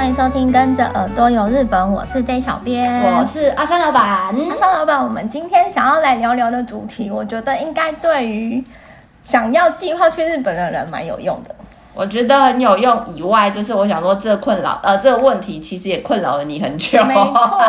欢迎收听《跟着耳朵游日本》，我是 J 小编，我是阿三老板。阿三老板，我们今天想要来聊聊的主题，我觉得应该对于想要计划去日本的人蛮有用的。我觉得很有用，以外就是我想说，这个困扰呃，这个问题其实也困扰了你很久。没错，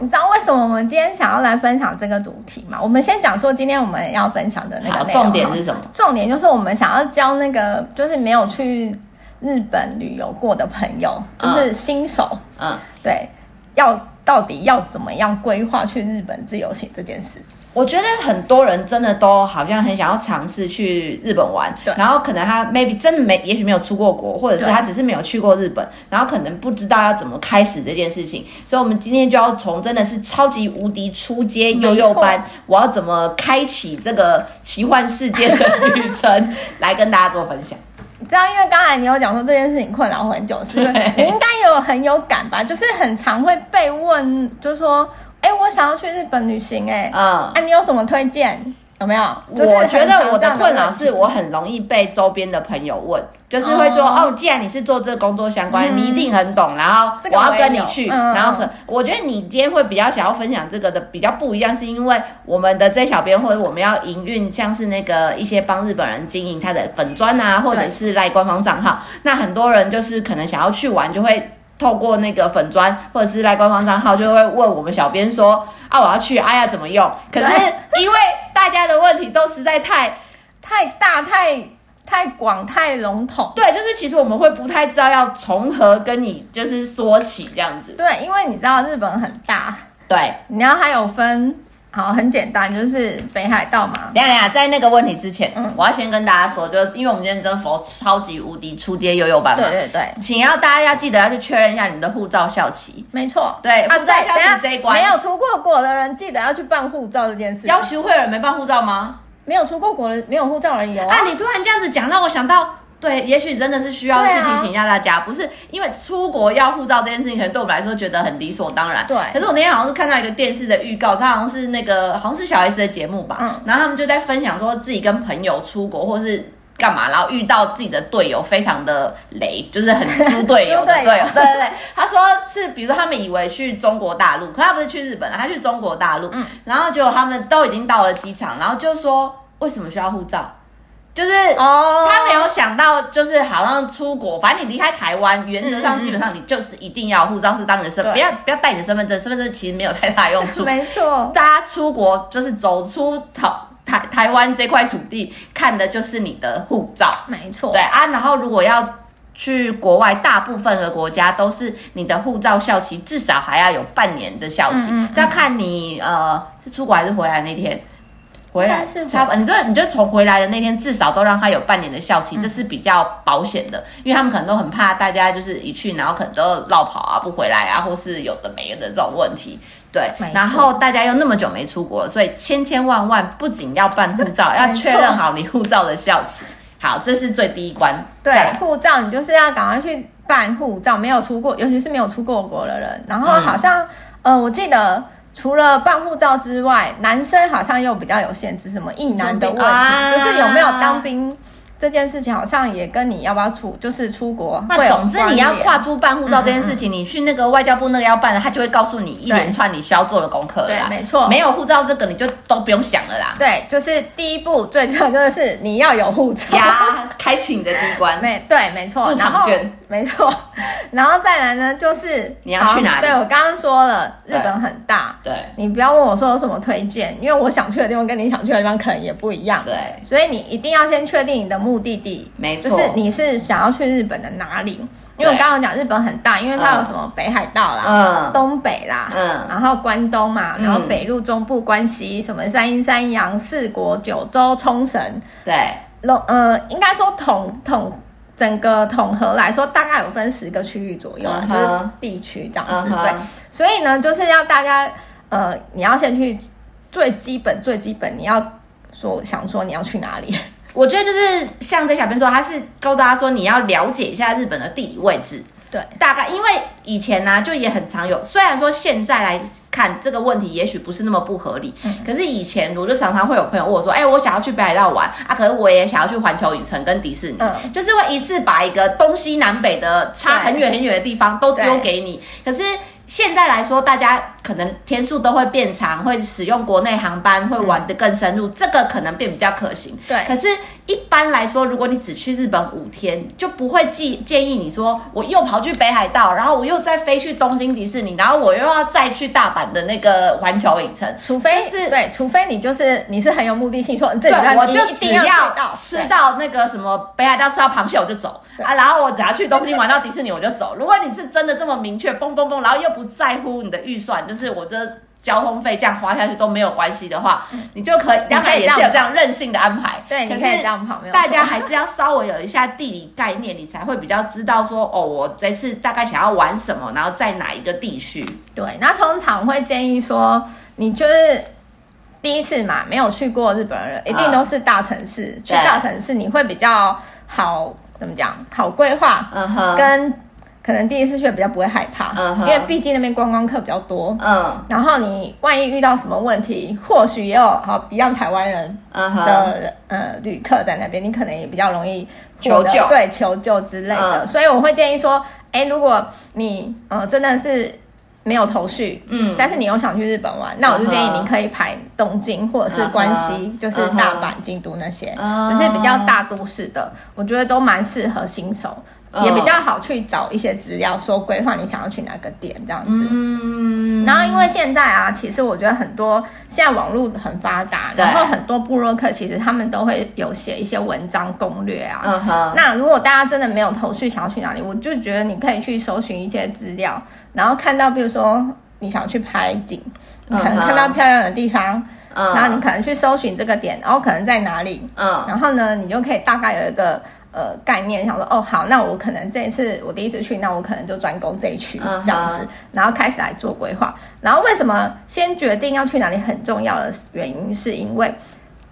你知道为什么我们今天想要来分享这个主题吗？我们先讲说今天我们要分享的那个重点是什么？重点就是我们想要教那个就是没有去日本旅游过的朋友，就是新手，嗯，嗯对，要到底要怎么样规划去日本自由行这件事。我觉得很多人真的都好像很想要尝试去日本玩，对，然后可能他 maybe 真的没，也许没有出过国，或者是他只是没有去过日本，然后可能不知道要怎么开始这件事情，所以我们今天就要从真的是超级无敌出街幼幼班，我要怎么开启这个奇幻世界的旅程，来跟大家做分享。你知道，因为刚才你有讲说这件事情困扰我很久，是不是？你应该有很有感吧？就是很常会被问，就是说。哎，我想要去日本旅行，哎，啊，啊，你有什么推荐？有没有？就是、我觉得我的困扰是我很容易被周边的朋友问，就是会说，哦，哦，既然你是做这个工作相关，嗯、你一定很懂，然后我要跟你去，嗯、然后是，我觉得你今天会比较想要分享这个的比较不一样，是因为我们的这小编或者我们要营运，像是那个一些帮日本人经营他的粉砖啊，或者是赖官方账号，那很多人就是可能想要去玩，就会。透过那个粉砖或者是来官方账号，就会问我们小编说啊，我要去，哎、啊、呀，怎么用？可是因为大家的问题都实在太太大、太太广、太笼统，对，就是其实我们会不太知道要从何跟你就是说起这样子。对，因为你知道日本很大，对，你要还有分。好，很简单，就是北海道嘛。等下等下，在那个问题之前，嗯，我要先跟大家说，就是因为我们今天真佛超级无敌初阶悠悠版嘛，对对对，请要大家要记得要去确认一下你的护照效期。没错，对，护照效期这一关，没有出过国的人记得要去办护照这件事。要求会有人没办护照吗？没有出过国的，没有护照的人有啊。啊，你突然这样子讲，让我想到。对，也许真的是需要去提醒一下大家，啊、不是因为出国要护照这件事情，可能对我们来说觉得很理所当然。对。可是我那天好像是看到一个电视的预告，它好像是那个好像是小 S 的节目吧，嗯、然后他们就在分享说自己跟朋友出国或是干嘛，然后遇到自己的队友非常的雷，就是很猪队友的队友。对对对。他说是，比如他们以为去中国大陆，可他不是去日本，他去中国大陆，嗯、然后结果他们都已经到了机场，然后就说为什么需要护照？就是他没有想到，就是好像出国，反正你离开台湾，原则上基本上你就是一定要护照是当你的身份，不要不要带你的身份证，身份证其实没有太大用处。没错，大家出国就是走出台台台湾这块土地，看的就是你的护照。没错，对啊，然后如果要去国外，大部分的国家都是你的护照效期至少还要有半年的效期，这要看你呃是出国还是回来那天。回来是差不多，你这你就从回来的那天至少都让他有半年的效期，嗯、这是比较保险的，因为他们可能都很怕大家就是一去，然后可能都落跑啊，不回来啊，或是有的没的这种问题。对，然后大家又那么久没出国了，所以千千万万不仅要办护照，要确认好你护照的效期。好，这是最第一关。对，护照你就是要赶快去办护照，没有出过，尤其是没有出过国的人。然后好像，嗯、呃，我记得。除了办护照之外，男生好像又比较有限制，什么一男的问题，啊、就是有没有当兵。这件事情好像也跟你要不要出，就是出国。那总之你要跨出办护照这件事情，嗯嗯，你去那个外交部那个要办的，他就会告诉你一连串你需要做的功课了啦。对，没错。没有护照这个你就都不用想了啦。对，就是第一步最重要就是你要有护照呀，开启你的第一关。没对，没错。入场券，没错。然后再来呢，就是你要去哪里？对，我刚刚说了，日本很大。对。你不要问我说有什么推荐，因为我想去的地方跟你想去的地方可能也不一样。对。所以你一定要先确定你的目的地。没错，就是你是想要去日本的哪里？因为我刚刚讲日本很大，因为它有什么北海道啦、嗯、东北啦，嗯，然后关东嘛，然后北陆、中部、关西，什么三阴、三阳、四国、九州、冲绳，对，呃，应该说统统整个统合来说，大概有分十个区域左右，就是地区这样子。对，所以呢，就是要大家，呃，你要先去最基本、最基本，你要说想说你要去哪里。我觉得就是像这小编说，他是告诉大家说，你要了解一下日本的地理位置。对，大概因为以前呢、啊，就也很常有。虽然说现在来看这个问题，也许不是那么不合理，嗯、可是以前我就常常会有朋友问我说：“哎、欸，我想要去北海道玩啊，可是我也想要去环球影城跟迪士尼，嗯、就是会一次把一个东西南北的差很远很远的地方都丢给你。”可是。现在来说，大家可能天数都会变长，会使用国内航班，会玩得更深入，嗯、这个可能变比较可行。对，可是一般来说，如果你只去日本五天，就不会建建议你说，我又跑去北海道，然后我又再飞去东京迪士尼，然后我又要再去大阪的那个环球影城，除非、就是对，除非你就是你是很有目的性，说这里我就只要吃到那个什么北海道吃到螃蟹我就走 啊，然后我只要去东京玩到迪士尼我就走。如果你是真的这么明确，嘣嘣嘣，然后又不在乎你的预算，就是我的交通费这样花下去都没有关系的话，你就可以，当然也是有这样任性的安排。对，你可以这样跑。大家还是要稍微有一下地理概念，你才会比较知道说，哦，我这次大概想要玩什么，然后在哪一个地区。对，那通常会建议说，你就是第一次嘛，没有去过日本人，一定都是大城市。嗯、去大城市你会比较好，怎么讲？好规划。嗯哼。跟可能第一次去比较不会害怕，uh huh. 因为毕竟那边观光客比较多。嗯、uh，huh. 然后你万一遇到什么问题，或许也有好一样台湾人的、uh. 呃旅客在那边，你可能也比较容易求救，对求救之类的。Uh. 所以我会建议说，哎，如果你呃真的是没有头绪，嗯，但是你又想去日本玩，那我就建议你可以排东京或者是关西，uh. 就是大阪、京都那些，只、uh. 是比较大都市的，我觉得都蛮适合新手。也比较好去找一些资料，说规划你想要去哪个点这样子。嗯，然后因为现在啊，其实我觉得很多现在网络很发达，然后很多部落客其实他们都会有写一些文章攻略啊。嗯哼。那如果大家真的没有头绪，想要去哪里，我就觉得你可以去搜寻一些资料，然后看到比如说你想要去拍景，你可能看到漂亮的地方，嗯，然后你可能去搜寻这个点，然后可能在哪里，嗯，然后呢，你就可以大概有一个。呃，概念想说哦，好，那我可能这一次我第一次去，那我可能就专攻这一区这样子，uh. 然后开始来做规划。然后为什么先决定要去哪里很重要的原因，是因为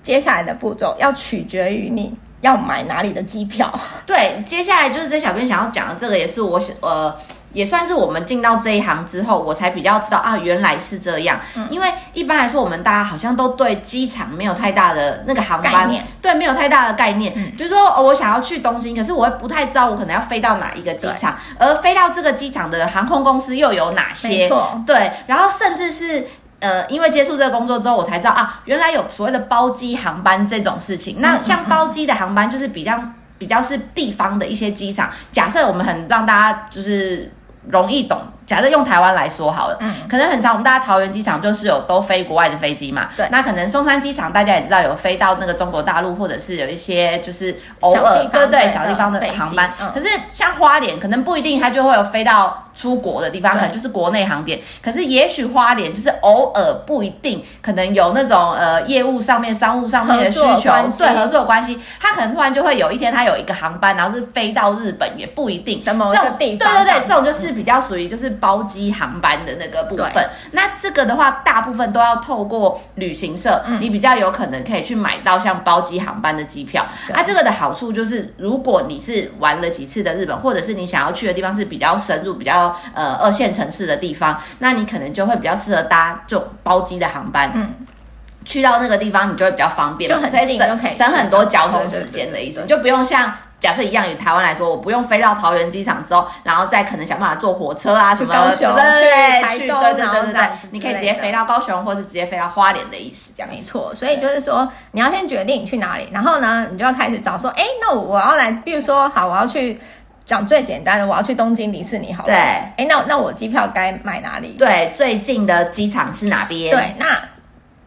接下来的步骤要取决于你要买哪里的机票。对，接下来就是这小编想要讲的这个，也是我呃。也算是我们进到这一行之后，我才比较知道啊，原来是这样。嗯、因为一般来说，我们大家好像都对机场没有太大的那个航班，对，没有太大的概念。嗯、就是说，哦，我想要去东京，可是我会不太知道我可能要飞到哪一个机场，而飞到这个机场的航空公司又有哪些？错，对。然后甚至是呃，因为接触这个工作之后，我才知道啊，原来有所谓的包机航班这种事情。那像包机的航班，就是比较比较是地方的一些机场。假设我们很让大家就是。容易懂。假设用台湾来说好了，嗯，可能很常我们大家桃园机场就是有都飞国外的飞机嘛，对。那可能松山机场大家也知道有飞到那个中国大陆，或者是有一些就是偶尔对对小地方的航班。可是像花莲，可能不一定它就会有飞到出国的地方，可能就是国内航点。可是也许花莲就是偶尔不一定，可能有那种呃业务上面、商务上面的需求，对合作关系，他可能突然就会有一天他有一个航班，然后是飞到日本，也不一定。这种对对对，这种就是比较属于就是。包机航班的那个部分，那这个的话，大部分都要透过旅行社，嗯、你比较有可能可以去买到像包机航班的机票。啊，这个的好处就是，如果你是玩了几次的日本，或者是你想要去的地方是比较深入、比较呃二线城市的地方，那你可能就会比较适合搭这种包机的航班。嗯，去到那个地方，你就会比较方便，就很省省很多交通时间的意思，就不用像。假设一样，以台湾来说，我不用飞到桃园机场之后，然后再可能想办法坐火车啊什么的，对对对，去对对对对对，你可以直接飞到高雄，或是直接飞到花莲的意思，这样没错。所以就是说，你要先决定你去哪里，然后呢，你就要开始找说，哎，那我我要来，比如说，好，我要去讲最简单的，我要去东京迪士尼，好了，对，哎，那那我机票该买哪里？对，最近的机场是哪边？对，那。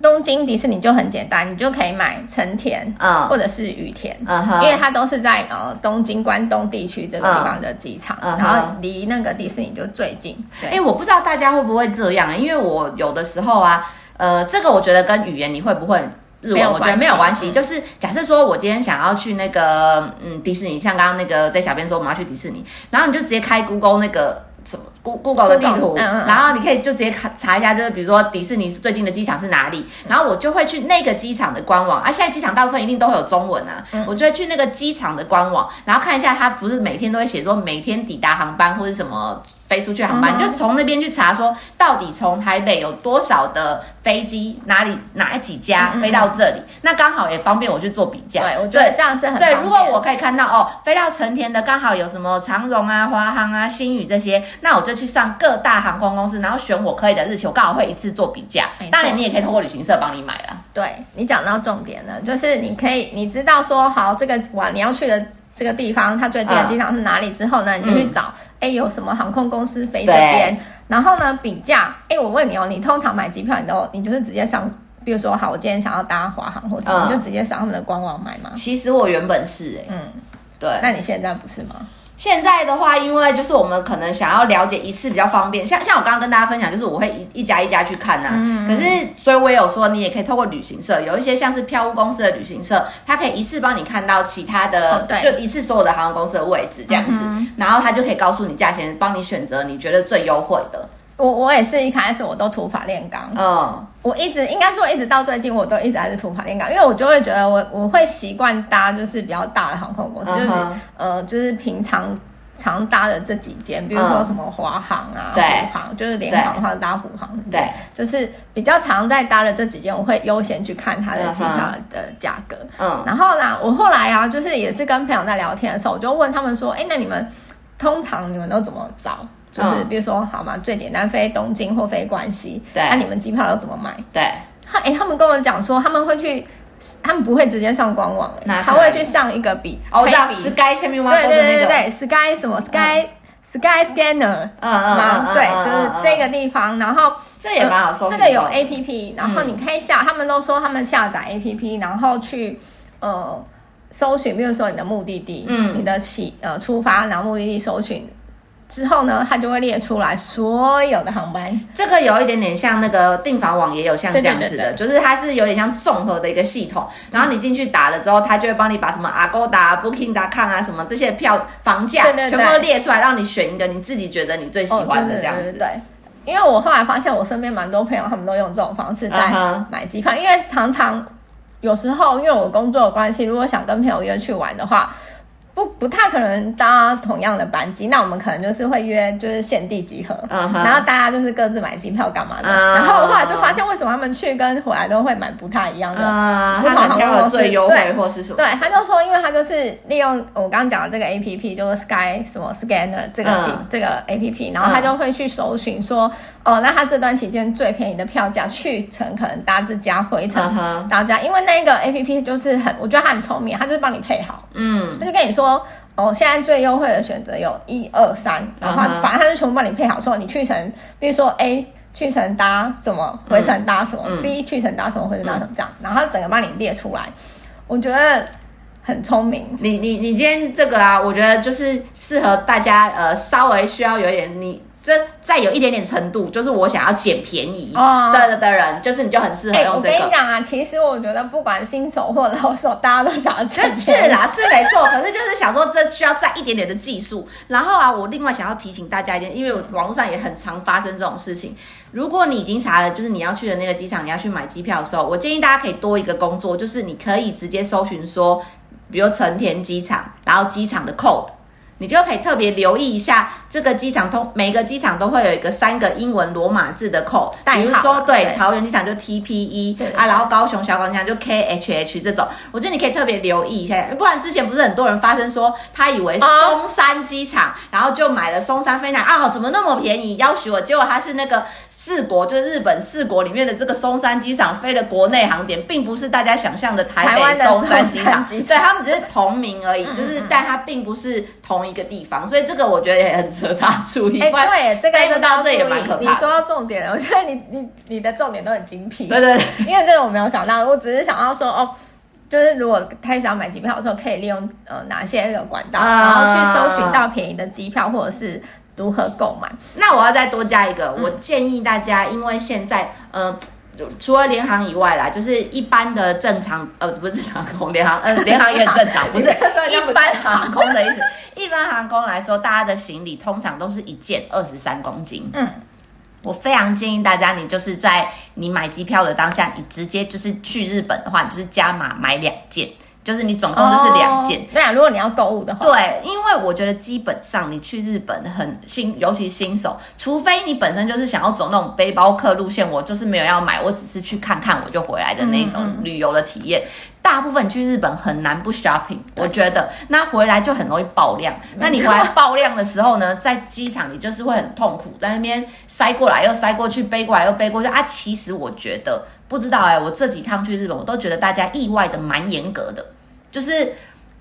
东京迪士尼就很简单，你就可以买成田，嗯，或者是羽田，嗯哼，因为它都是在呃东京关东地区这个地方的机场，嗯、然后离那个迪士尼就最近。对，哎，我不知道大家会不会这样，因为我有的时候啊，呃，这个我觉得跟语言你会不会日文，我觉得没有关系。就是假设说我今天想要去那个嗯迪士尼，像刚刚那个在小编说我们要去迪士尼，然后你就直接开 Google 那个。什么 Google 的地图，然后你可以就直接查查一下，就是比如说迪士尼最近的机场是哪里，然后我就会去那个机场的官网啊。现在机场大部分一定都会有中文啊，我就会去那个机场的官网，然后看一下它不是每天都会写说每天抵达航班或者什么飞出去航班，你就从那边去查说到底从台北有多少的飞机，哪里哪几家飞到这里，那刚好也方便我去做比较。对，我觉得这样是很对。如果我可以看到哦，飞到成田的刚好有什么长荣啊、华航啊、新宇这些。那我就去上各大航空公司，然后选我可以的日期，我刚好会一次做比价。当然，你也可以通过旅行社帮你买了。对，你讲到重点了，就是你可以你知道说好这个哇你要去的这个地方，它最近的机场是哪里之后呢，嗯、你就去找哎、欸、有什么航空公司飞这边，然后呢比价。哎、欸，我问你哦，你通常买机票你都你就是直接上，比如说好，我今天想要搭华航或什么，嗯、你就直接上他们的官网买吗？其实我原本是哎、欸，嗯，对，那你现在不是吗？现在的话，因为就是我们可能想要了解一次比较方便，像像我刚刚跟大家分享，就是我会一一家一家去看呐、啊。嗯、可是，所以我也有说，你也可以透过旅行社，有一些像是票务公司的旅行社，它可以一次帮你看到其他的，哦、就一次所有的航空公司的位置这样子，嗯、然后它就可以告诉你价钱，帮你选择你觉得最优惠的。我我也是一开始我都土法炼钢，嗯，我一直应该说一直到最近我都一直还是土法炼钢，因为我就会觉得我我会习惯搭就是比较大的航空公司，就是呃就是平常常搭的这几间，比如说什么华航啊、虎、嗯、航，就是联航或者搭虎航，对，就是比较常在搭的这几间，我会优先去看它的机票的价格，嗯，然后呢，我后来啊，就是也是跟朋友在聊天的时候，我就问他们说，哎，那你们通常你们都怎么找？就是比如说，好嘛，最简单飞东京或飞关西，对，那你们机票要怎么买？对，他哎，他们跟我讲说，他们会去，他们不会直接上官网，他会去上一个比，哦，我知道，Sky 下面挖沟的那个，对对对对，Sky 什么 Sky Sky Scanner，嗯嗯嗯，对，就是这个地方，然后这也蛮好说，这个有 APP，然后你可以下，他们都说他们下载 APP，然后去呃搜寻，比如说你的目的地，嗯，你的起呃出发，然后目的地搜寻。之后呢，它就会列出来所有的航班。这个有一点点像那个订房网，也有像这样子的，对对对对，就是它是有点像综合的一个系统。然后你进去打了之后，它就会帮你把什么 Agoda、Booking.com 啊什么这些票房价全部都列出来，让你选一个你自己觉得你最喜欢的这样子。哦、对，因为我后来发现，我身边蛮多朋友他们都用这种方式在买机票，uh huh. 因为常常有时候因为我工作的关系，如果想跟朋友约去玩的话。不不太可能搭同样的班机，那我们可能就是会约就是现地集合，uh huh. 然后大家就是各自买机票干嘛的。Uh huh. 然后我后来就发现，为什么他们去跟回来都会买不太一样的，uh huh. 不同航空公司最优惠或是什么？对，他就说，因为他就是利用我刚刚讲的这个 A P P，就是 Sky 什么 Scanner 这个、uh. 这个 A P P，然后他就会去搜寻说，哦，那他这段期间最便宜的票价，去程可能搭这家，回程搭这家，uh. 因为那个 A P P 就是很，我觉得他很聪明，他就是帮你配好，嗯，他就跟你说。哦，现在最优惠的选择有一二三，然后反正他就全部帮你配好，说你去程，比如说 A 去程搭什么，回程搭什么、嗯、，B 去程搭什么，回程搭什么这样，然后整个帮你列出来，我觉得很聪明。你你你今天这个啊，我觉得就是适合大家，呃，稍微需要有一点你。就再有一点点程度，就是我想要捡便宜的的的人，就是你就很适合用这个。欸、我跟你讲啊，其实我觉得不管新手或老手，大家都想要捡钱。是啦，是没错。可是就是想说，这需要再一点点的技术。然后啊，我另外想要提醒大家一件，因为网络上也很常发生这种事情。如果你已经查了，就是你要去的那个机场，你要去买机票的时候，我建议大家可以多一个工作，就是你可以直接搜寻说，比如成田机场，然后机场的 code。你就可以特别留意一下这个机场通，每个机场都会有一个三个英文罗马字的 code，比如说对，对。桃园机场就 TPE 啊，然后高雄小港机场就 KHH 这种，我觉得你可以特别留意一下，不然之前不是很多人发生说他以为松山机场，哦、然后就买了松山飞来啊，怎么那么便宜，要许我，结果他是那个四国，就是日本四国里面的这个松山机场飞的国内航点，并不是大家想象的台北松山机场，所以 他们只是同名而已，就是但它并不是同一个地方，所以这个我觉得也很值得注意。哎，对，这个到这也蛮可怕。你说到重点了，我觉得你你你的重点都很精辟。对对，因为这个我没有想到，我只是想要说哦，就是如果开始要买机票的时候，可以利用呃哪些个管道，然后去搜寻到便宜的机票，或者是。如何购买？那我要再多加一个，嗯、我建议大家，因为现在，嗯、呃，除了联航以外啦，就是一般的正常呃不是正常航空，联航呃 联航也很正常，不是一般航空的意思。一般航空来说，大家的行李通常都是一件二十三公斤。嗯，我非常建议大家，你就是在你买机票的当下，你直接就是去日本的话，你就是加码买两件。就是你总共就是两件，对啊。如果你要购物的话，对，因为我觉得基本上你去日本很新，尤其新手，除非你本身就是想要走那种背包客路线，我就是没有要买，我只是去看看我就回来的那种旅游的体验。嗯嗯，大部分你去日本很难不 shopping，我觉得那回来就很容易爆量。那你回来爆量的时候呢，在机场你就是会很痛苦，在那边塞过来又塞过去，背过来又背过去啊。其实我觉得。不知道哎、欸，我这几趟去日本，我都觉得大家意外的蛮严格的。就是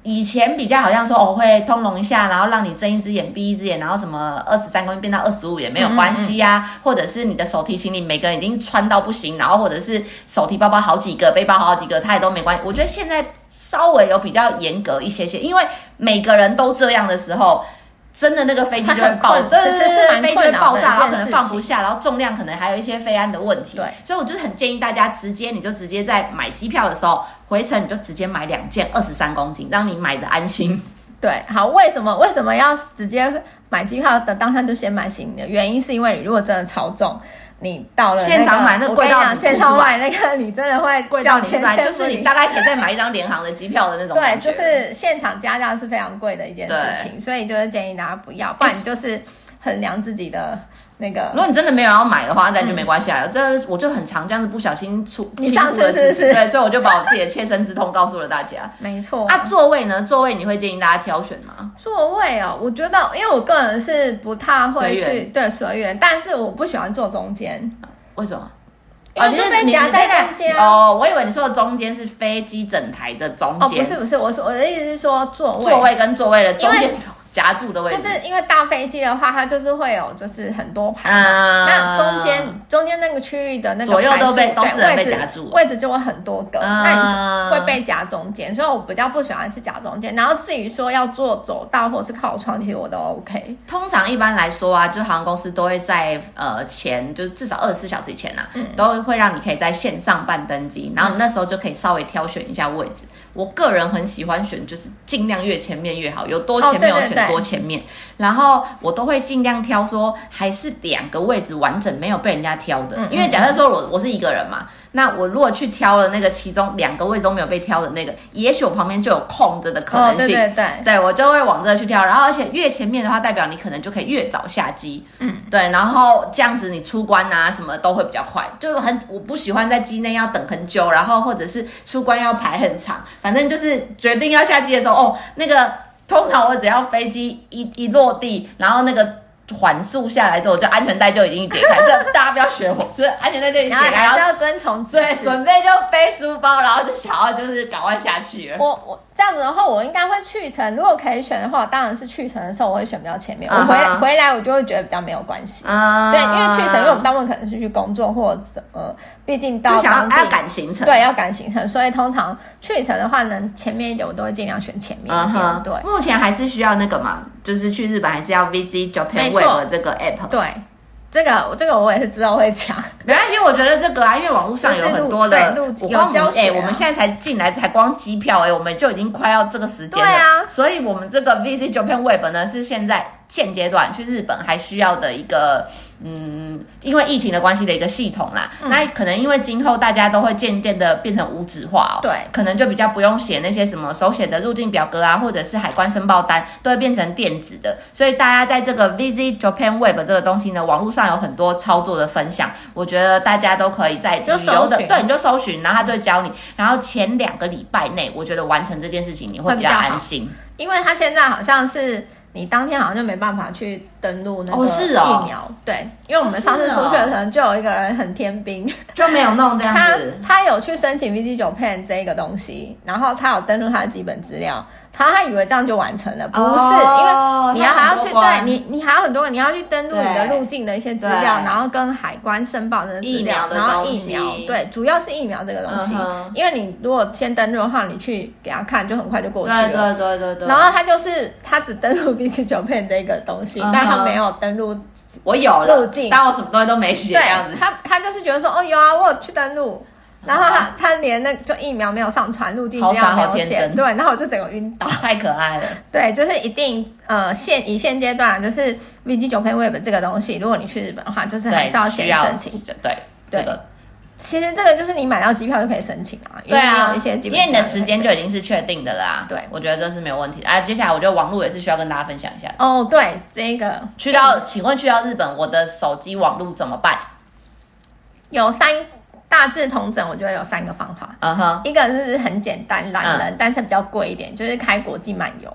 以前比较好像说，我、哦、会通融一下，然后让你睁一只眼闭一只眼，然后什么二十三公斤变到二十五也没有关系呀、啊。嗯嗯，或者是你的手提行李每个人已经穿到不行，然后或者是手提包包好几个，背包好几个，它也都没关系。我觉得现在稍微有比较严格一些些，因为每个人都这样的时候。真的那个飞机就会爆，对对对，飞机会爆炸，然后可能放不下，然后重量可能还有一些飞安的问题。对，所以我就是很建议大家直接，你就直接在买机票的时候回程，你就直接买两件二十三公斤，让你买的安心。对，好，为什么为什么要直接买机票的当下就先买行李？原因是因为你如果真的超重。你到了、那个、现场买那贵到现场买那个，你真的会贵到天天，就是你大概可以再买一张联航的机票的那种。对，就是现场加价是非常贵的一件事情，所以就是建议大家不要，不然你就是衡量自己的。那个，如果你真的没有要买的话，那就没关系啊。这、嗯、我就很常这样子不小心出，你上次是是，对，所以我就把我自己的切身之痛告诉了大家。没错啊，座位呢？座位你会建议大家挑选吗？座位哦，我觉得，因为我个人是不太会去对随缘，但是我不喜欢坐中间。为什么？因为就被夹在中间哦。我以为你说的中间是飞机整台的中间。哦，不是不是，我说我的意思是说座位，座位跟座位的中间。夹住的位置，就是因为大飞机的话，它就是会有就是很多排嘛，啊、那中间中间那个区域的那个左右都被都是被夹住，位置就会很多个，啊、那你会被夹中间，所以我比较不喜欢是夹中间。然后至于说要坐走道或是靠窗，其实我都 OK。通常一般来说啊，就航空公司都会在呃前，就是至少二十四小时以前呐、啊，嗯、都会让你可以在线上办登机，然后你那时候就可以稍微挑选一下位置。我个人很喜欢选，就是尽量越前面越好，有多前面我选多前面，然后我都会尽量挑说还是两个位置完整没有被人家挑的，因为假设说我我是一个人嘛。那我如果去挑了那个其中两个位置都没有被挑的那个，也许我旁边就有空着的可能性。哦、对对对，对我就会往这去挑。然后而且越前面的话，代表你可能就可以越早下机。嗯，对。然后这样子你出关啊什么都会比较快。就很我不喜欢在机内要等很久，然后或者是出关要排很长。反正就是决定要下机的时候，哦，那个通常我只要飞机一一落地，然后那个。缓速下来之后，就安全带就已经解开，这大家不要学我，是安全带就已经解开，还是要遵从。对，准备就背书包，然后就想要就是赶快下去了。我我这样子的话，我应该会去程。如果可以选的话，当然是去程的时候我会选比较前面。Uh huh. 我回回来我就会觉得比较没有关系。Uh huh. 对，因为去程，因为我们大部分可能是去工作或者呃，毕竟到当地要赶行程，对，要赶行程，所以通常去程的话，能前面一点我都会尽量选前面一点。Uh huh. 对，目前还是需要那个嘛。就是去日本还是要 Visit Japan Web 这个 app。对，这个这个我也是知道会讲，没关系。我觉得这个啊，因为网络上有很多的，我光哎，我们现在才进来，才光机票哎，我们就已经快要这个时间了。对啊，所以我们这个 Visit Japan Web 呢，是现在现阶段去日本还需要的一个。嗯，因为疫情的关系的一个系统啦，嗯、那可能因为今后大家都会渐渐的变成无纸化哦，对，可能就比较不用写那些什么手写的入境表格啊，或者是海关申报单，都会变成电子的。所以大家在这个 Visit Japan Web 这个东西呢，网络上有很多操作的分享，我觉得大家都可以在旅游的，对，你就搜寻，然后他就会教你，然后前两个礼拜内，我觉得完成这件事情你会比较安心，因为他现在好像是。你当天好像就没办法去登录那个疫苗，哦哦、对，因为我们上次出去的时候就有一个人很天兵，就没有弄这样子。他他有去申请 Visit Japan 这个东西，然后他有登录他的基本资料。他他以为这样就完成了，不是，哦、因为你要还要去对你，你还有很多个，你要去登录你的入境的一些资料，然后跟海关申报的资料，然后疫苗，对，主要是疫苗这个东西，因为你如果先登录的话，你去给他看，就很快就过去了，对对对对对。然后他就是他只登录 Visit Japan 这个东西，嗯、但他没有登录我有了路径，但我什么东西都没写，这样子。他他就是觉得说，哦，有啊，我有去登录。然后他他连那就疫苗没有上传，路径这样没有写，对，然后我就整个晕倒，太可爱了。对，就是一定呃现以现阶段就是 VG 九 K Web 这个东西，如果你去日本的话，就是还是要先申请。对对的。其实这个就是你买到机票就可以申请啊，因为你有一些基本，因为你的时间就已经是确定的啦。对，我觉得这是没有问题的。啊，接下来我觉得网络也是需要跟大家分享一下。哦，对，这个去到，请问去到日本，我的手机网络怎么办？有三。大致同整，我觉得有三个方法。嗯哼，一个就是很简单，懒人，但是比较贵一点，就是开国际漫游。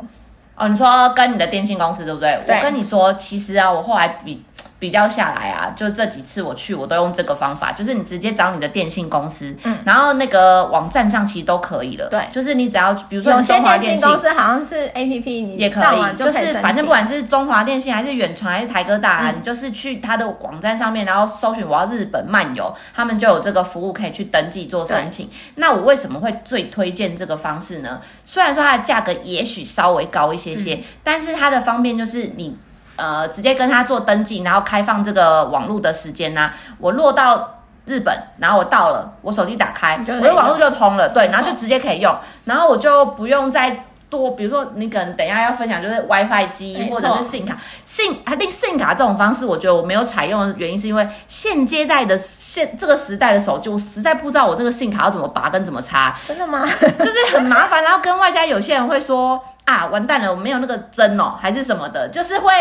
哦，你说跟你的电信公司对不对？对。我跟你说，其实啊，我后来比。比较下来啊，就这几次我去，我都用这个方法，就是你直接找你的电信公司，嗯，然后那个网站上其实都可以了，对，就是你只要比如说中华电信，有些电信公司好像是 APP，你也可以，就是反正不管是中华电信还是远传还是台哥大啊，嗯，你就是去他的网站上面，然后搜寻我要日本漫游，他们就有这个服务可以去登记做申请。那我为什么会最推荐这个方式呢？虽然说它的价格也许稍微高一些些，嗯，但是它的方便就是你。呃，直接跟他做登记，然后开放这个网络的时间呢、啊？我落到日本，然后我到了，我手机打开，我的网络就通了，对，然后就直接可以用，然后我就不用再多，比如说你可能等一下要分享就是 WiFi 机或者是 SIM 卡，SIM 还定 SIM 卡这种方式，我觉得我没有采用的原因是因为现阶代的现这个时代的手机，我实在不知道我这个 SIM 卡要怎么拔跟怎么插，真的吗？就是很麻烦，然后跟外加有些人会说啊，完蛋了，我没有那个针哦，还是什么的，就是会。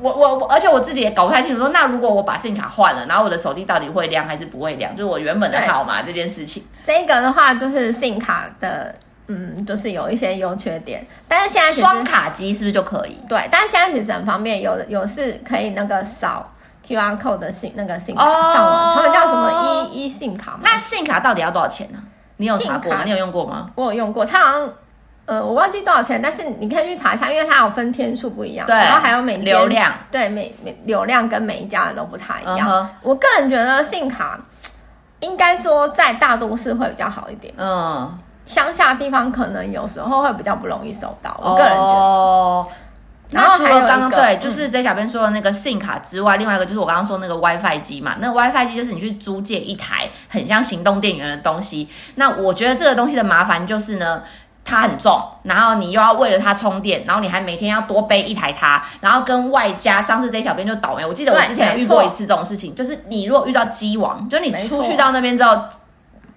我我我，而且我自己也搞不太清楚说，说那如果我把 SIM 卡换了，然后我的手机到底会亮还是不会亮？就是我原本的号码这件事情。这个的话，就是 SIM 卡的，嗯，就是有一些优缺点。但是现在双卡机是不是就可以？对，但是现在其实很方便，有有是可以那个扫 QR code 的 SIM 那个 SIM 卡上网，他们叫什么一一信卡吗？那 SIM 卡到底要多少钱呢？你有查过吗？你有用过吗？我有用过，它好像。呃，我忘记多少钱，但是你可以去查一下，因为它有分天数不一样，对，然后还有每流量，对，每每流量跟每一家的都不太一样。Uh -huh. 我个人觉得信卡应该说在大都市会比较好一点，嗯，乡下地方可能有时候会比较不容易收到。我个人觉得。Oh. 然后除了刚刚对，就是 J 小编说的那个 SIM 卡之外，嗯，另外一个就是我刚刚说那个 WiFi 机嘛。那 WiFi 机就是你去租借一台很像行动电源的东西。那我觉得这个东西的麻烦就是呢。它很重，然后你又要为了它充电，然后你还每天要多背一台它，然后跟外加上次这小编就倒霉。我记得我之前有遇过一次这种事情，就是你如果遇到机王，就你出去到那边之后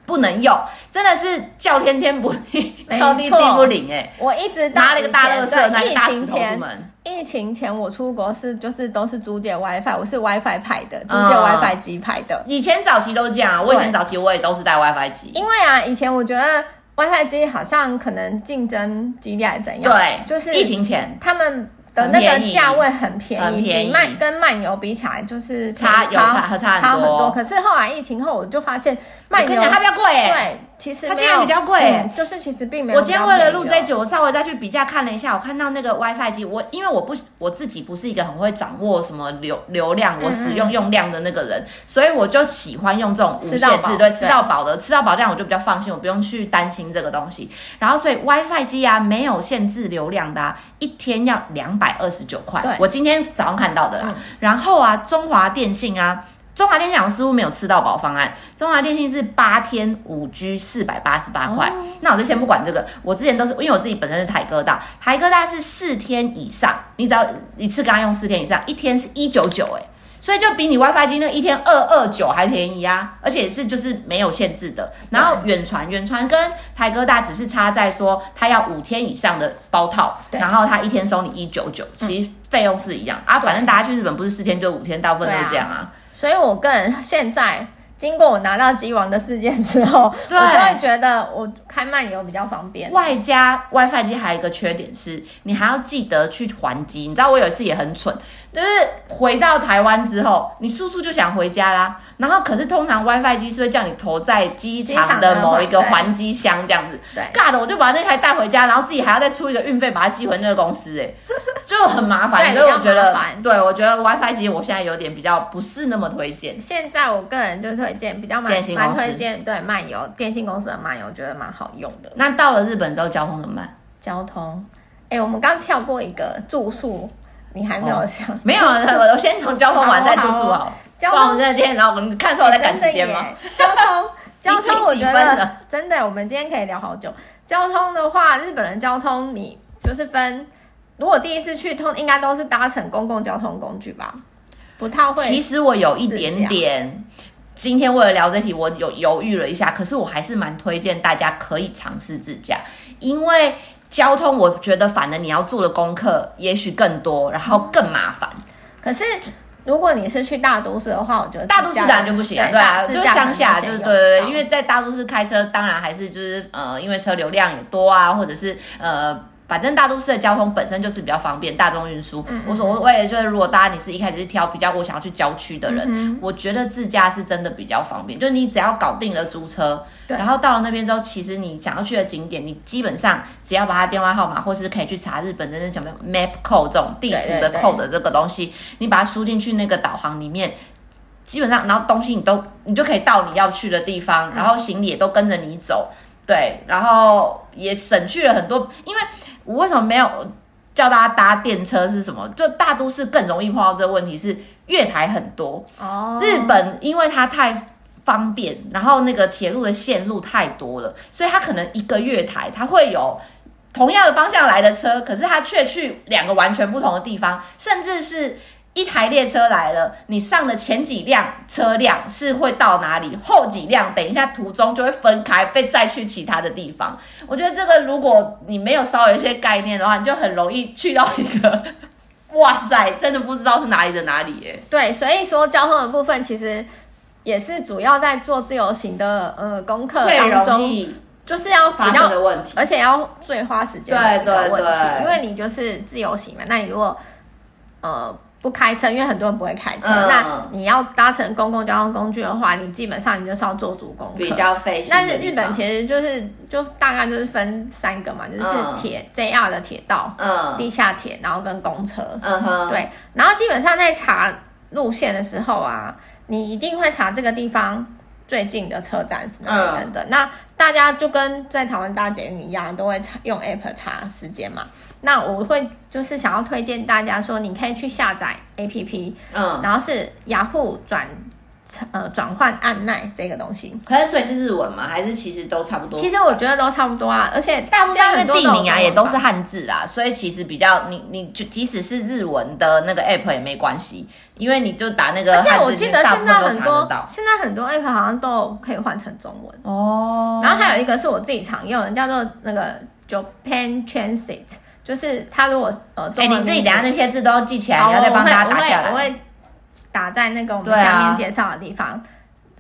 不能用，真的是叫天天不灵，叫地地不灵哎！我一直拿了一个大垃圾，拿个大石头出门。疫情前我出国是就是都是租借 WiFi，我是 WiFi 派的，租借 WiFi 机派的。以前早期都这样，我以前早期我也都是带 WiFi 机，因为啊，以前我觉得。WiFi 机好像可能竞争激烈还是怎样？对，就是疫情前他们的那个价位很便宜，很便宜，比漫跟漫游比起来就是差有差差很多。可是后来疫情后，我就发现漫游它比较贵，对。其实它竟然比较贵，嗯，就是其实并没有。我今天为了录这一集，我稍微再去比价看了一下，我看到那个 WiFi 机，我因为我不我自己不是一个很会掌握什么流流量，我使用用量的那个人，嗯，所以我就喜欢用这种无限制，对，吃到饱的，吃到饱这样我就比较放心，我不用去担心这个东西。然后所以 WiFi 机啊，没有限制流量的，啊，一天要两百二十九块，我今天早上看到的啦。嗯，然后啊，中华电信啊。中华电信似乎没有吃到饱方案，中华电信是八天五 G 四百八十八块。那我就先不管这个，我之前都是因为我自己本身是台哥大，台哥大是四天以上，你只要一次跟他用四天以上，一天是一九九哎，所以就比你 WiFi 机那一天二二九还便宜啊，而且是就是没有限制的。然后远传远传跟台哥大只是差在说它要五天以上的包套，然后它一天收你一九九，其实费用是一样啊。反正大家去日本不是四天就五天，大部分都是这样啊。所以，我个人现在经过我拿到机王的事件之后，对，我就会觉得我开漫游比较方便。外加 WiFi 机还有一个缺点是，你还要记得去还机。你知道我有一次也很蠢。就是回到台湾之后，你速速就想回家啦。然后，可是通常 WiFi 机是会叫你投在机场的某一个还机箱这样子。对，尬的我就把那台带回家，然后自己还要再出一个运费把它寄回那个公司，哎，就很麻烦。所以我觉得，对，我觉得 WiFi 其实我现在有点比较不是那么推荐。现在我个人就推荐比较蛮蛮推荐，对，漫游电信公司的漫游，我觉得蛮好用的。那到了日本之后，交通怎么办？交通，哎，我们刚跳过一个住宿。你还没有想？没有，我 我先从交通完再住宿好。交通我们在今天，然后我们看出我在赶时间吗？交通，交通，我觉得 真的，我们今天可以聊好久。交通的话，日本人交通你就是分，如果第一次去通，应该都是搭乘公共交通工具吧，不太会。其实我有一点点，今天为了聊这题，我有犹豫了一下，可是我还是蛮推荐大家可以尝试自驾，因为交通我觉得反正你要做的功课也许更多，然后更麻烦。可是。如果你是去大都市的话，我觉得大都市当然就不行，对啊，就乡下，就对对对，因为在大都市开车，当然还是就是呃，因为车流量也多啊，或者是呃。反正大都市的交通本身就是比较方便，大众运输。嗯嗯，我所我也就是，如果大家你是一开始是挑比较我想要去郊区的人，我觉得自驾是真的比较方便。就你只要搞定了租车，然后到了那边之后，其实你想要去的景点，你基本上只要把他电话号码，或是可以去查日本的那什么 map code 这种地图的 code 的这个东西，你把它输进去那个导航里面，基本上然后东西你都你就可以到你要去的地方，然后行李也都跟着你走，对，然后也省去了很多，因为。我为什么没有叫大家搭电车？是什么？就大都市更容易碰到这个问题，是月台很多。哦，日本因为它太方便，然后那个铁路的线路太多了，所以它可能一个月台它会有同样的方向来的车，可是它却去两个完全不同的地方，甚至是。一台列车来了，你上的前几辆车辆是会到哪里？后几辆等一下途中就会分开，被载去其他的地方。我觉得这个如果你没有稍微一些概念的话，你就很容易去到一个，哇塞，真的不知道是哪里的哪里耶。对，所以说交通的部分其实也是主要在做自由行的呃功课当中，就是要发生的问题，而且要最花时间的一个问题，对对对，因为你就是自由行嘛。那你如果呃。不开车，因为很多人不会开车。嗯、那你要搭乘公共交通工具的话，你基本上你就是要做足功课，比较费心。但是日本其实就是就大概就是分三个嘛，就是铁、嗯、JR 的铁道、嗯、地下铁，然后跟公车。嗯哼，对。然后基本上在查路线的时候啊，你一定会查这个地方最近的车站是哪里等等。嗯、那大家就跟在台湾搭捷运一样，都会查用 App 查时间嘛。那我会就是想要推荐大家说，你可以去下载 APP，嗯，然后是雅虎转呃转换按奈这个东西。可是所以是日文吗？还是其实都差不多？其实我觉得都差不多啊，而且大部分的地名啊也都是汉字啊，所以其实比较你你就即使是日文的那个 App 也没关系，因为你就打那个汉字，而且我记得现在很多现在很多 App 好像都可以换成中文哦。然后还有一个是我自己常用的，叫做那个 Japan Transit。就是他如果呃，哎、欸，你自己等下那些字都记起来，好你要再帮大家打下来。我会，打在那个我们下面介绍的地方。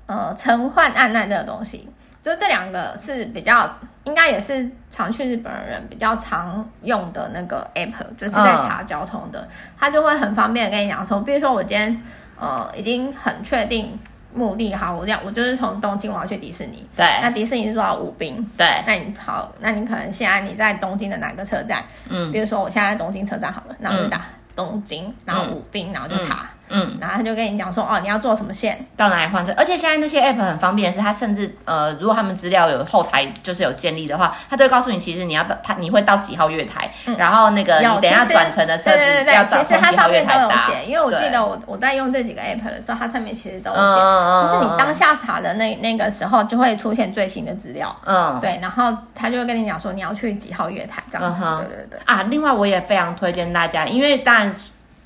啊、呃，陈焕按捺这个东西，就这两个是比较应该也是常去日本的人比较常用的那个 app，就是在查交通的，他、嗯、就会很方便的跟你讲说，比如说我今天呃已经很确定。目的好，我要我就是从东京我要去迪士尼，对，那迪士尼是说要武滨，对，那你好，那你可能现在你在东京的哪个车站？嗯，比如说我现在在东京车站好了，然后就打东京，然后武滨，然后就查。嗯嗯，然后他就跟你讲说，哦，你要坐什么线，到哪里换车。而且现在那些 app 很方便的是，他甚至呃，如果他们资料有后台就是有建立的话，他都会告诉你，其实你要到他你会到几号月台，嗯、然后那个你等下转乘的车子要找从几号月台搭。因为我记得我我在用这几个 app 的时候，它上面其实都有写，嗯、就是你当下查的那那个时候就会出现最新的资料。嗯，对，然后他就会跟你讲说你要去几号月台这样子。嗯、对对对。啊，另外我也非常推荐大家，因为当然。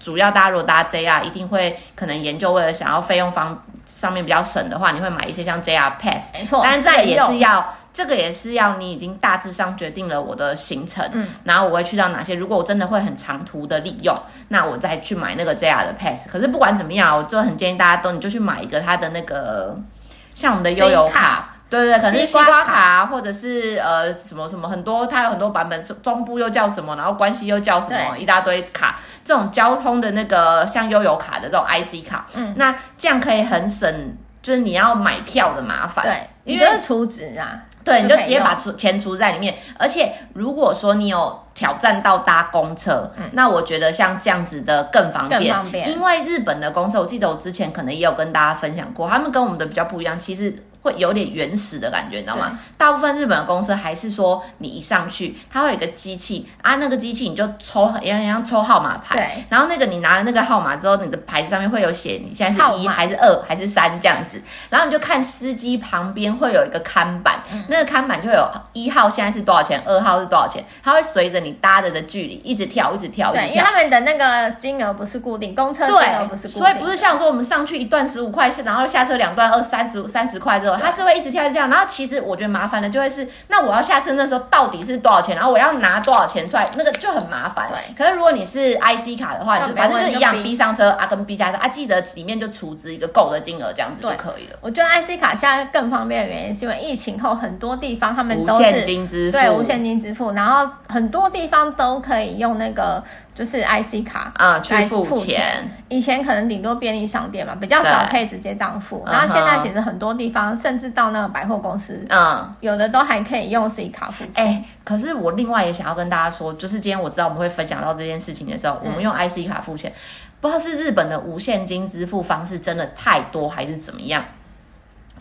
主要大家如果搭 JR，一定会可能研究为了想要费用方上面比较省的话，你会买一些像 JR Pass。没错，但是这个也是要，这个也是要你已经大致上决定了我的行程，嗯，然后我会去到哪些。如果我真的会很长途的利用，那我再去买那个 JR 的 Pass。可是不管怎么样，我就很建议大家都你就去买一个它的那个像我们的悠游卡。对对对，可能是西瓜卡，或者是呃什么什么很多，它有很多版本，中部又叫什么，然后关西又叫什么，一大堆卡。这种交通的那个像悠游卡的这种 IC 卡，嗯，那这样可以很省，就是你要买票的麻烦，对，因为是储值啊，对，你就直接把储钱储在里面。而且如果说你有挑战到搭公车，嗯，那我觉得像这样子的更方便，更方便。因为日本的公车，我记得我之前可能也有跟大家分享过，他们跟我们的比较不一样，其实。会有点原始的感觉，你知道吗？大部分日本的公司还是说，你一上去，它会有一个机器啊，那个机器你就抽，一样一样抽号码牌，对，然后那个你拿了那个号码之后，你的牌子上面会有写你现在是一还是二还是三这样子，然后你就看司机旁边会有一个看板，嗯、那个看板就有一号现在是多少钱，二号是多少钱，它会随着你搭着的距离一直跳，一直跳，对，因为他们的那个金额不是固定，公车金额不是固定，所以不是像说我们上去一段十五块，然后下车两段二三十五三十块之后，它是会一直跳一直跳，然后其实我觉得麻烦的就会是，那我要下车那时候到底是多少钱，然后我要拿多少钱出来，那个就很麻烦。对，可是如果你是 IC 卡的话，你就反正就一样，B 上车啊跟 B 下车啊，记得里面就储值一个够的金额，这样子就可以了。我觉得 IC 卡现在更方便的原因是因为疫情后很多地方他们都是无现金支付，对，无现金支付，然后很多地方都可以用那个。就是 IC 卡啊，去付钱。以前可能顶多便利商店嘛，比较少可以直接这样付。然后现在其实很多地方，甚至到那个百货公司，嗯，有的都还可以用 C 卡付钱。哎，可是我另外也想要跟大家说，就是今天我知道我们会分享到这件事情的时候，我们用 IC 卡付钱，不知道是日本的无现金支付方式真的太多，还是怎么样？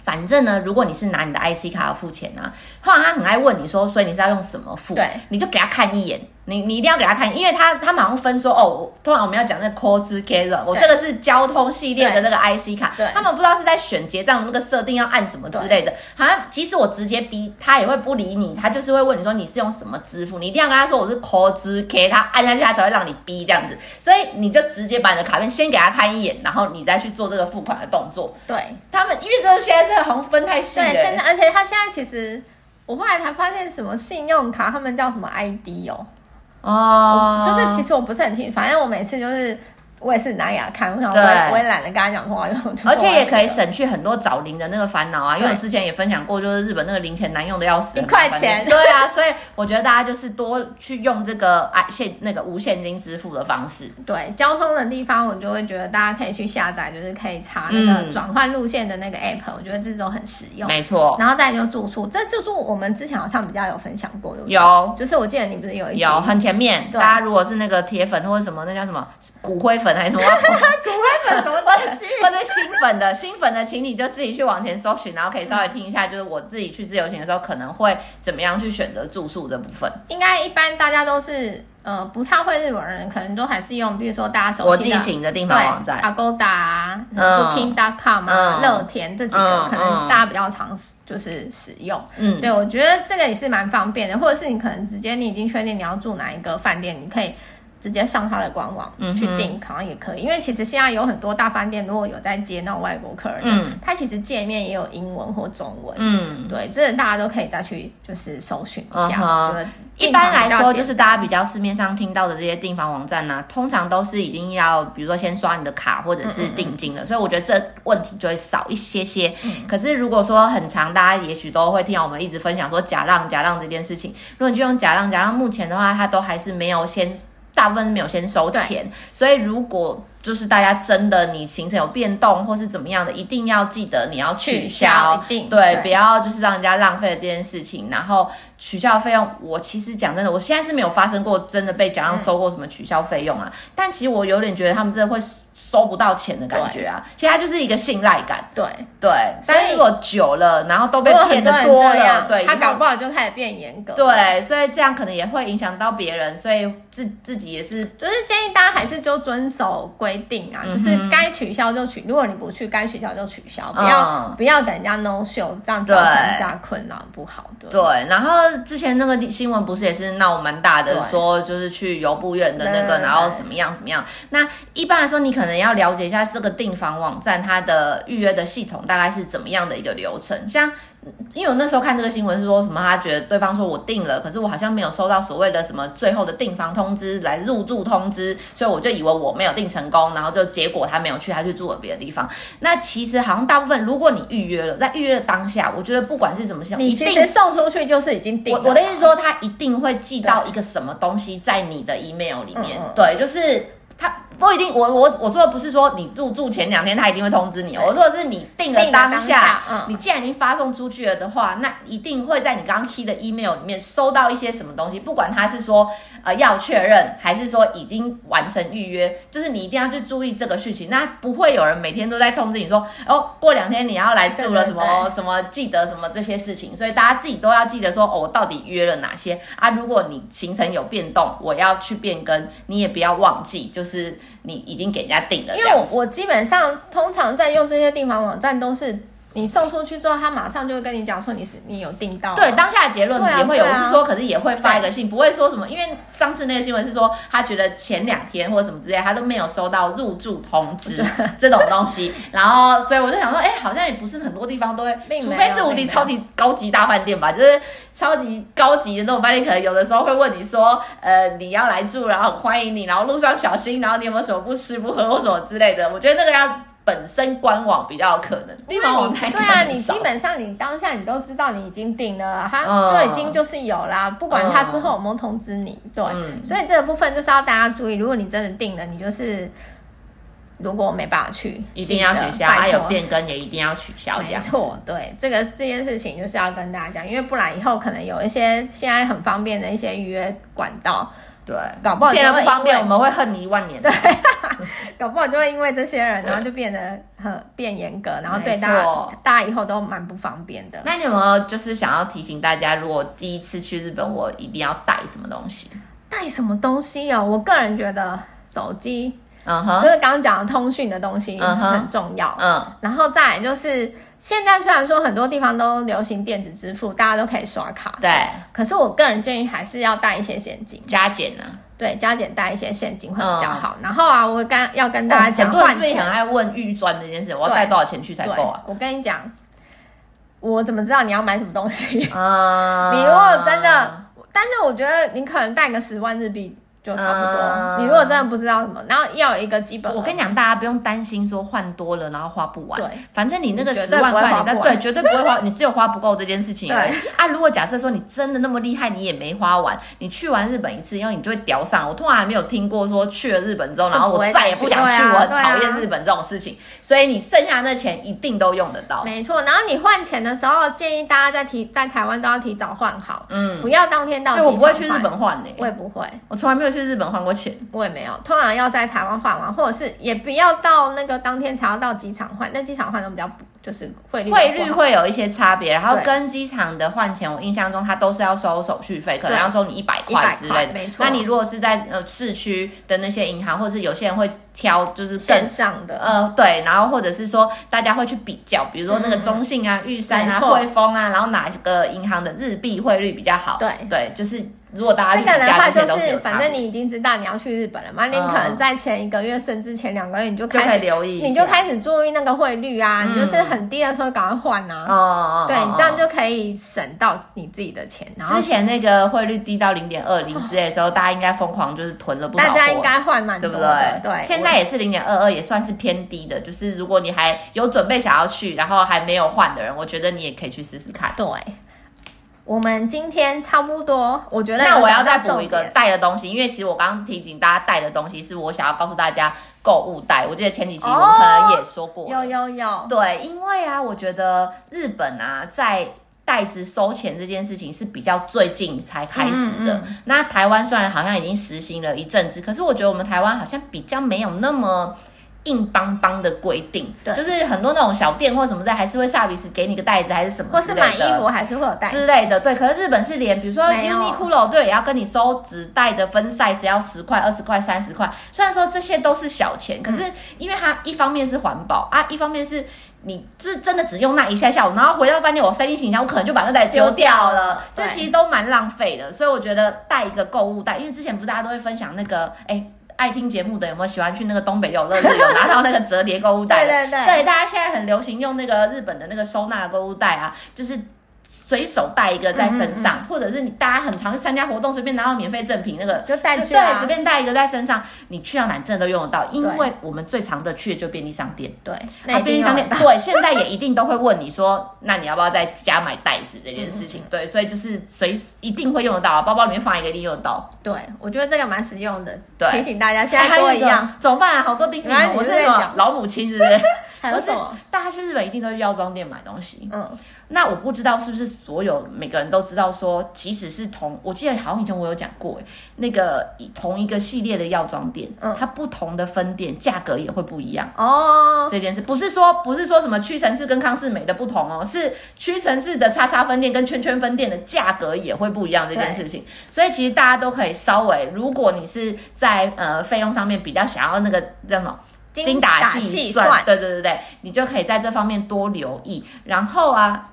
反正呢，如果你是拿你的 IC 卡要付钱啊，后来他很爱问你说，所以你是要用什么付？对，你就给他看一眼。你你一定要给他看，因为他他马上分说哦，通常我们要讲那个 Kozu Keizo，我这个是交通系列的那个 IC 卡，对，他们不知道是在选结账那个设定要按什么之类的，好像即使我直接逼他也会不理你，他就是会问你说你是用什么支付，你一定要跟他说我是 Kozu Keizo，他按下去他才会让你逼这样子，所以你就直接把你的卡片先给他看一眼，然后你再去做这个付款的动作。对，他们因为这个现在是好像分太细了，对，现在而且他现在其实我后来才发现什么信用卡他们叫什么 ID 哦。哦，就是其实我不是很清，反正我每次就是。我也是拿给他看，我想我也我也懒得跟他讲话，而且也可以省去很多找零的那个烦恼啊。因为我之前也分享过，就是日本那个零钱难用的要死，一块钱。对啊，所以我觉得大家就是多去用这个哎现那个无现金支付的方式。对，交通的地方我就会觉得大家可以去下载，就是可以查那个转换路线的那个 app，我觉得这都很实用。没错。然后再就住宿，这住宿我们之前好像比较有分享过的，有，就是我记得你不是有一有很前面，大家如果是那个铁粉或者什么，那叫什么骨灰粉还是什么？骨灰粉什么东西？或者新粉的新粉的，请你就自己去往前搜寻，然后可以稍微听一下，就是我自己去自由行的时候可能会怎么样去选择住宿的部分。应该一般大家都是呃不太会日文人，可能都还是用，比如说大家熟悉的国际型的订房网站，Agoda、Booking.com 啊、乐天这几个，可能大家比较常就是使用。嗯，对，我觉得这个也是蛮方便的，或者是你可能直接你已经确定你要住哪一个饭店，你可以。直接上他的官网去订，好像也可以。因为其实现在有很多大饭店，如果有在接那种外国客人，嗯，他其实界面也有英文或中文，嗯，对，这大家都可以再去就是搜寻一下。一般来说，就是大家比较市面上听到的这些订房网站呢，通常都是已经要，比如说先刷你的卡或者是定金了，所以我觉得这问题就会少一些些。可是如果说很长，大家也许都会听到我们一直分享说假让假让这件事情。如果你就用假让假让，目前的话，它都还是没有先。大部分是没有先收钱，所以如果就是大家真的你行程有变动或是怎么样的，一定要记得你要取消，对，对，不要就是让人家浪费了这件事情。然后取消费用，我其实讲真的，我现在是没有发生过真的被假让收过什么取消费用啊，嗯、但其实我有点觉得他们真的会。收不到钱的感觉啊，其实它就是一个信赖感。对对，但是如果久了，然后都被骗的多了，对，他搞不好就开始变严格。对，所以这样可能也会影响到别人，所以自自己也是，就是建议大家还是就遵守规定啊，就是该取消就取，如果你不去，该取消就取消，不要不要等人家 no show，这样造成人家困扰不好的。对，然后之前那个新闻不是也是闹蛮大的，说就是去游步院的那个，然后怎么样怎么样。那一般来说，你可能。可能要了解一下这个订房网站它的预约的系统大概是怎么样的一个流程，像。因为我那时候看这个新闻是说什么，他觉得对方说我订了，可是我好像没有收到所谓的什么最后的订房通知来入住通知，所以我就以为我没有订成功，然后就结果他没有去，他去住了别的地方。那其实好像大部分，如果你预约了，在预约的当下，我觉得不管是什么项目，你其实送出去就是已经订了。我我的意思说，他一定会寄到一个什么东西在你的 email 里面，对，就是。他不一定，我我我说的不是说你入住前两天他一定会通知你，我说的是你定了当下，当下嗯、你既然已经发送出去了的话，那一定会在你刚刚 key 的 email 里面收到一些什么东西，不管他是说呃要确认，还是说已经完成预约，就是你一定要去注意这个事情。那不会有人每天都在通知你说，哦，过两天你要来住了什么什么，记得什么这些事情，所以大家自己都要记得说，哦，我到底约了哪些啊？如果你行程有变动，我要去变更，你也不要忘记，就是。你已经给人家订了，因为我我基本上通常在用这些订房网站都是。你送出去之后，他马上就会跟你讲说你是你有订到。对，当下的结论也会有，啊啊、是说，可是也会发一个信，不会说什么。因为上次那个新闻是说，他觉得前两天或者什么之类，他都没有收到入住通知 这种东西。然后，所以我就想说，哎、欸，好像也不是很多地方都会，除非是无敌超级高级大饭店吧，就是超级高级的那种饭店，可能有的时候会问你说，呃，你要来住，然后欢迎你，然后路上小心，然后你有没有什么不吃不喝或什么之类的。我觉得那个要。本身官网比较有可能，地方网太对啊，你基本上你当下你都知道你已经订了，他就已经就是有啦，嗯、不管他之后有没有通知你，对，嗯、所以这个部分就是要大家注意，如果你真的订了，你就是如果没办法去，一定要取消，还有变更也一定要取消，没错，对，这个这件事情就是要跟大家讲，因为不然以后可能有一些现在很方便的一些预约管道。对，搞不好变得不方便，我们会恨你一万年。对，搞不好就会因为这些人，然后就变得很变严格，然后对大家大家以后都蛮不方便的。那你有没有就是想要提醒大家，如果第一次去日本，我一定要带什么东西？带什么东西哦？我个人觉得手机，嗯哼，就是刚刚讲的通讯的东西很重要。嗯，然后再来就是。现在虽然说很多地方都流行电子支付，大家都可以刷卡，对。可是我个人建议还是要带一些现金，加减呢？对，加减带一些现金会比较好。嗯、然后啊，我刚要跟大家讲，很多人是不是很爱问预算这件事？我要带多少钱去才够啊？我跟你讲，我怎么知道你要买什么东西？嗯、你如果真的，但是我觉得你可能带个十万日币。就差不多。嗯、你如果真的不知道什么，然后要有一个基本，我跟你讲，大家不用担心说换多了然后花不完。对，反正你那个十万块，你对绝对不会花，你只有花不够这件事情。对啊，如果假设说你真的那么厉害，你也没花完，你去完日本一次，因为你就会屌上。我突然还没有听过说去了日本之后，然后我再也不想去，我很讨厌日本这种事情。所以你剩下那钱一定都用得到。没错，然后你换钱的时候，建议大家在提在台湾都要提早换好，嗯，不要当天到。我不会去日本换的，我也不会，我从来没有。去日本换过钱，我也没有。通常要在台湾换完，或者是也不要到那个当天才要到机场换。那机场换都比较就是汇率汇率会有一些差别。然后跟机场的换钱，我印象中它都是要收手续费，可能要收你一百块之类的。没错。那你如果是在呃市区的那些银行，或者是有些人会挑就是更线上的，呃对，然后或者是说大家会去比较，比如说那个中信啊、玉山啊、汇丰啊，然后哪个银行的日币汇率比较好？对对，就是。如果大家这个的话，就是反正你已经知道你要去日本了嘛，你可能在前一个月甚至前两个月你就开始留意，你就开始注意那个汇率啊，你就是很低的时候赶快换啊，哦对你，这样就可以省到你自己的钱。然后之前那个汇率低到零点二零之类的时候，大家应该疯狂就是囤了不少，大家应该换蛮多的，对。现在也是零点二二，也算是偏低的。就是如果你还有准备想要去，然后还没有换的人，我觉得你也可以去试试看。对。我们今天差不多，我觉得那我要再补一个带的东西，因为其实我刚刚提醒大家带的东西是我想要告诉大家购物袋。我记得前几集我可能也说过，有有有，对，因为啊，我觉得日本啊，在袋子收钱这件事情是比较最近才开始的。嗯嗯，那台湾虽然好像已经实行了一阵子，可是我觉得我们台湾好像比较没有那么。硬邦邦的规定，对就是很多那种小店或什么的，还是会下笔时给你个袋子，还是什么，或是买衣服还是会有袋之类的。对，可是日本是连，比如说 Uniqlo 对，也要跟你收纸袋的分 size，要十块、二十块、三十块。虽然说这些都是小钱，可是因为它一方面是环保啊，一方面是你就是真的只用那一下下午，然后回到饭店我塞进行李箱，我可能就把那袋丢掉了，这其实都蛮浪费的。所以我觉得带一个购物袋，因为之前不是大家都会分享那个哎。欸爱听节目的有没有喜欢去那个东北有乐日有 拿到那个折叠购物袋？对对对，对，大家现在很流行用那个日本的那个收纳购物袋啊，就是随手带一个在身上，嗯嗯嗯，或者是你大家很常去参加活动，随便拿到免费赠品那个就带去啊，对，随便带一个在身上，你去到哪真的都用得到，因为我们最常的去的就便利商店。对，那便利商店对，现在也一定都会问你说，那你要不要在家买袋子这件事情？对，所以就是随时一定会用得到啊，包包里面放一个一定用得到。对，我觉得这个蛮实用的，对，提醒大家现在都一样，怎么办啊？好多叮咛，我是什么老母亲，是不是？还有什么？大家去日本一定都去药妆店买东西。嗯。那我不知道是不是所有每个人都知道说，即使是同，我记得好像以前我有讲过，那个同一个系列的药妆店，嗯，它不同的分店价格也会不一样哦。这件事不是说不是说什么屈臣氏跟康士美的不同哦，是屈臣氏的叉叉分店跟圈圈分店的价格也会不一样这件事情。所以其实大家都可以稍微，如果你是在呃费用上面比较想要那个叫什么精打细算，算，对对对对，你就可以在这方面多留意。然后啊。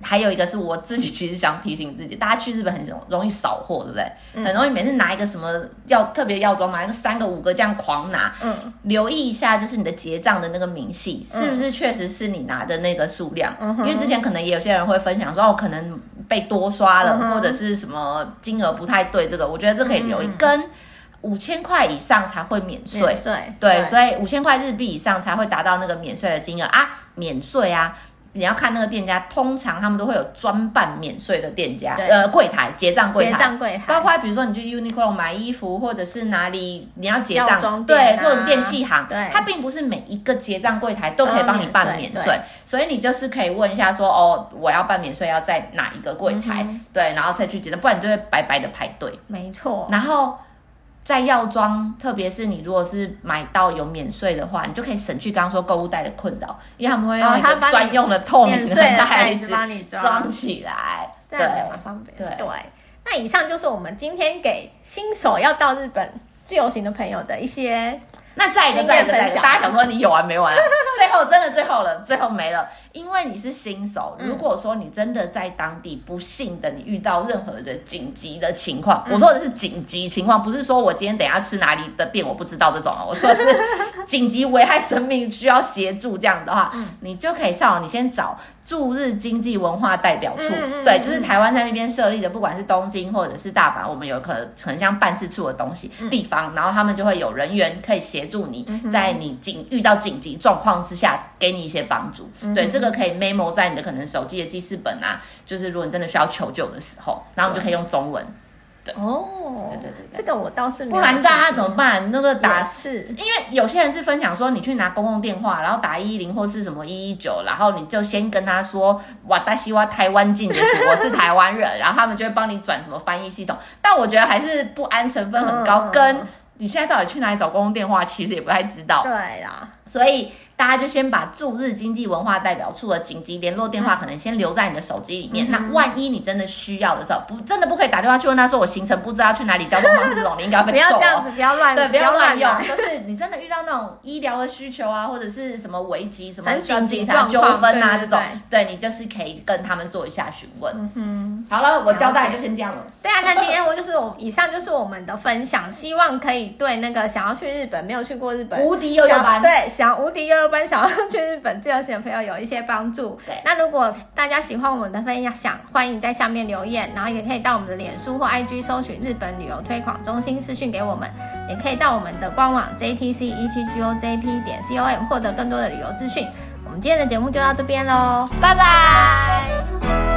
还有一个是我自己其实想提醒自己，大家去日本很容容易扫货，对不对？嗯、很容易每次拿一个什么药特别药妆，买个三个五个这样狂拿。嗯，留意一下，就是你的结账的那个明细、嗯、是不是确实是你拿的那个数量？嗯，因为之前可能也有些人会分享说，哦，可能被多刷了，嗯、或者是什么金额不太对。这个我觉得这可以留意，嗯、跟五千块以上才会免税。免税对，对，所以五千块日币以上才会达到那个免税的金额啊，免税啊。你要看那个店家，通常他们都会有专办免税的店家，呃，柜台结账柜台，结账柜台，包括比如说你去 Uniqlo 买衣服，或者是哪里你要结账，啊、对，或者电器行，对，它并不是每一个结账柜台都可以帮你办免税，所以你就是可以问一下说，哦，我要办免税要在哪一个柜台，嗯，对，然后再去结账，不然你就会白白的排队，没错，然后。在药妆，特别是你如果是买到有免税的话，你就可以省去刚刚说购物袋的困扰，因为他们会用一个专用的透明的袋子帮你装起来，这样也蛮方便。对，对，那以上就是我们今天给新手要到日本自由行的朋友的一些。那再一个，再一个，再一个，大家想说你有完没完啊？最后真的最后了，最后没了，因为你是新手。如果说你真的在当地不幸的你遇到任何的紧急的情况，我说的是紧急情况，不是说我今天等下吃哪里的店我不知道这种啊，我说的是紧急危害生命需要协助这样的话，你就可以上网，你先找驻日经济文化代表处，对，就是台湾在那边设立的，不管是东京或者是大阪，我们有可能很像办事处的东西地方，然后他们就会有人员可以协。助你在你紧遇到紧急状况之下，给你一些帮助。嗯、对，这个可以 memo 在你的可能手机的记事本啊，就是如果你真的需要求救的时候，然后你就可以用中文。对哦，对对对，这个我倒是。不然大家怎么办？那个打是，因为有些人是分享说，你去拿公共电话，然后打一一零或是什么一一九，然后你就先跟他说，哇，大西哇台湾进的是我是台湾人，然后他们就会帮你转什么翻译系统。但我觉得还是不安成分很高，嗯、跟。你现在到底去哪里找公共电话？其实也不太知道。对啦，所以。大家就先把驻日经济文化代表处的紧急联络电话可能先留在你的手机里面。嗯、那万一你真的需要的时候，不真的不可以打电话去问他说我行程不知道去哪里，交通方式这种，你应该。不要这样子，不要乱，对，不要乱用。就是你真的遇到那种医疗的需求啊，或者是什么危机、什么紧急纠纷啊这种，对你就是可以跟他们做一下询问。嗯哼，好了，我交代就先这样了。对啊，那今天我就是我以上就是我们的分享，希望可以对那个想要去日本没有去过日本无敌幼幼班，对，想无敌幼幼班想要去。日本自由行的朋友有一些帮助。对，那如果大家喜欢我们的分享，欢迎在下面留言，然后也可以到我们的脸书或 IG 搜寻日本旅游推广中心私讯给我们，也可以到我们的官网 JTC 一七 GOJP 点 COM 获得更多的旅游资讯。我们今天的节目就到这边喽，拜拜。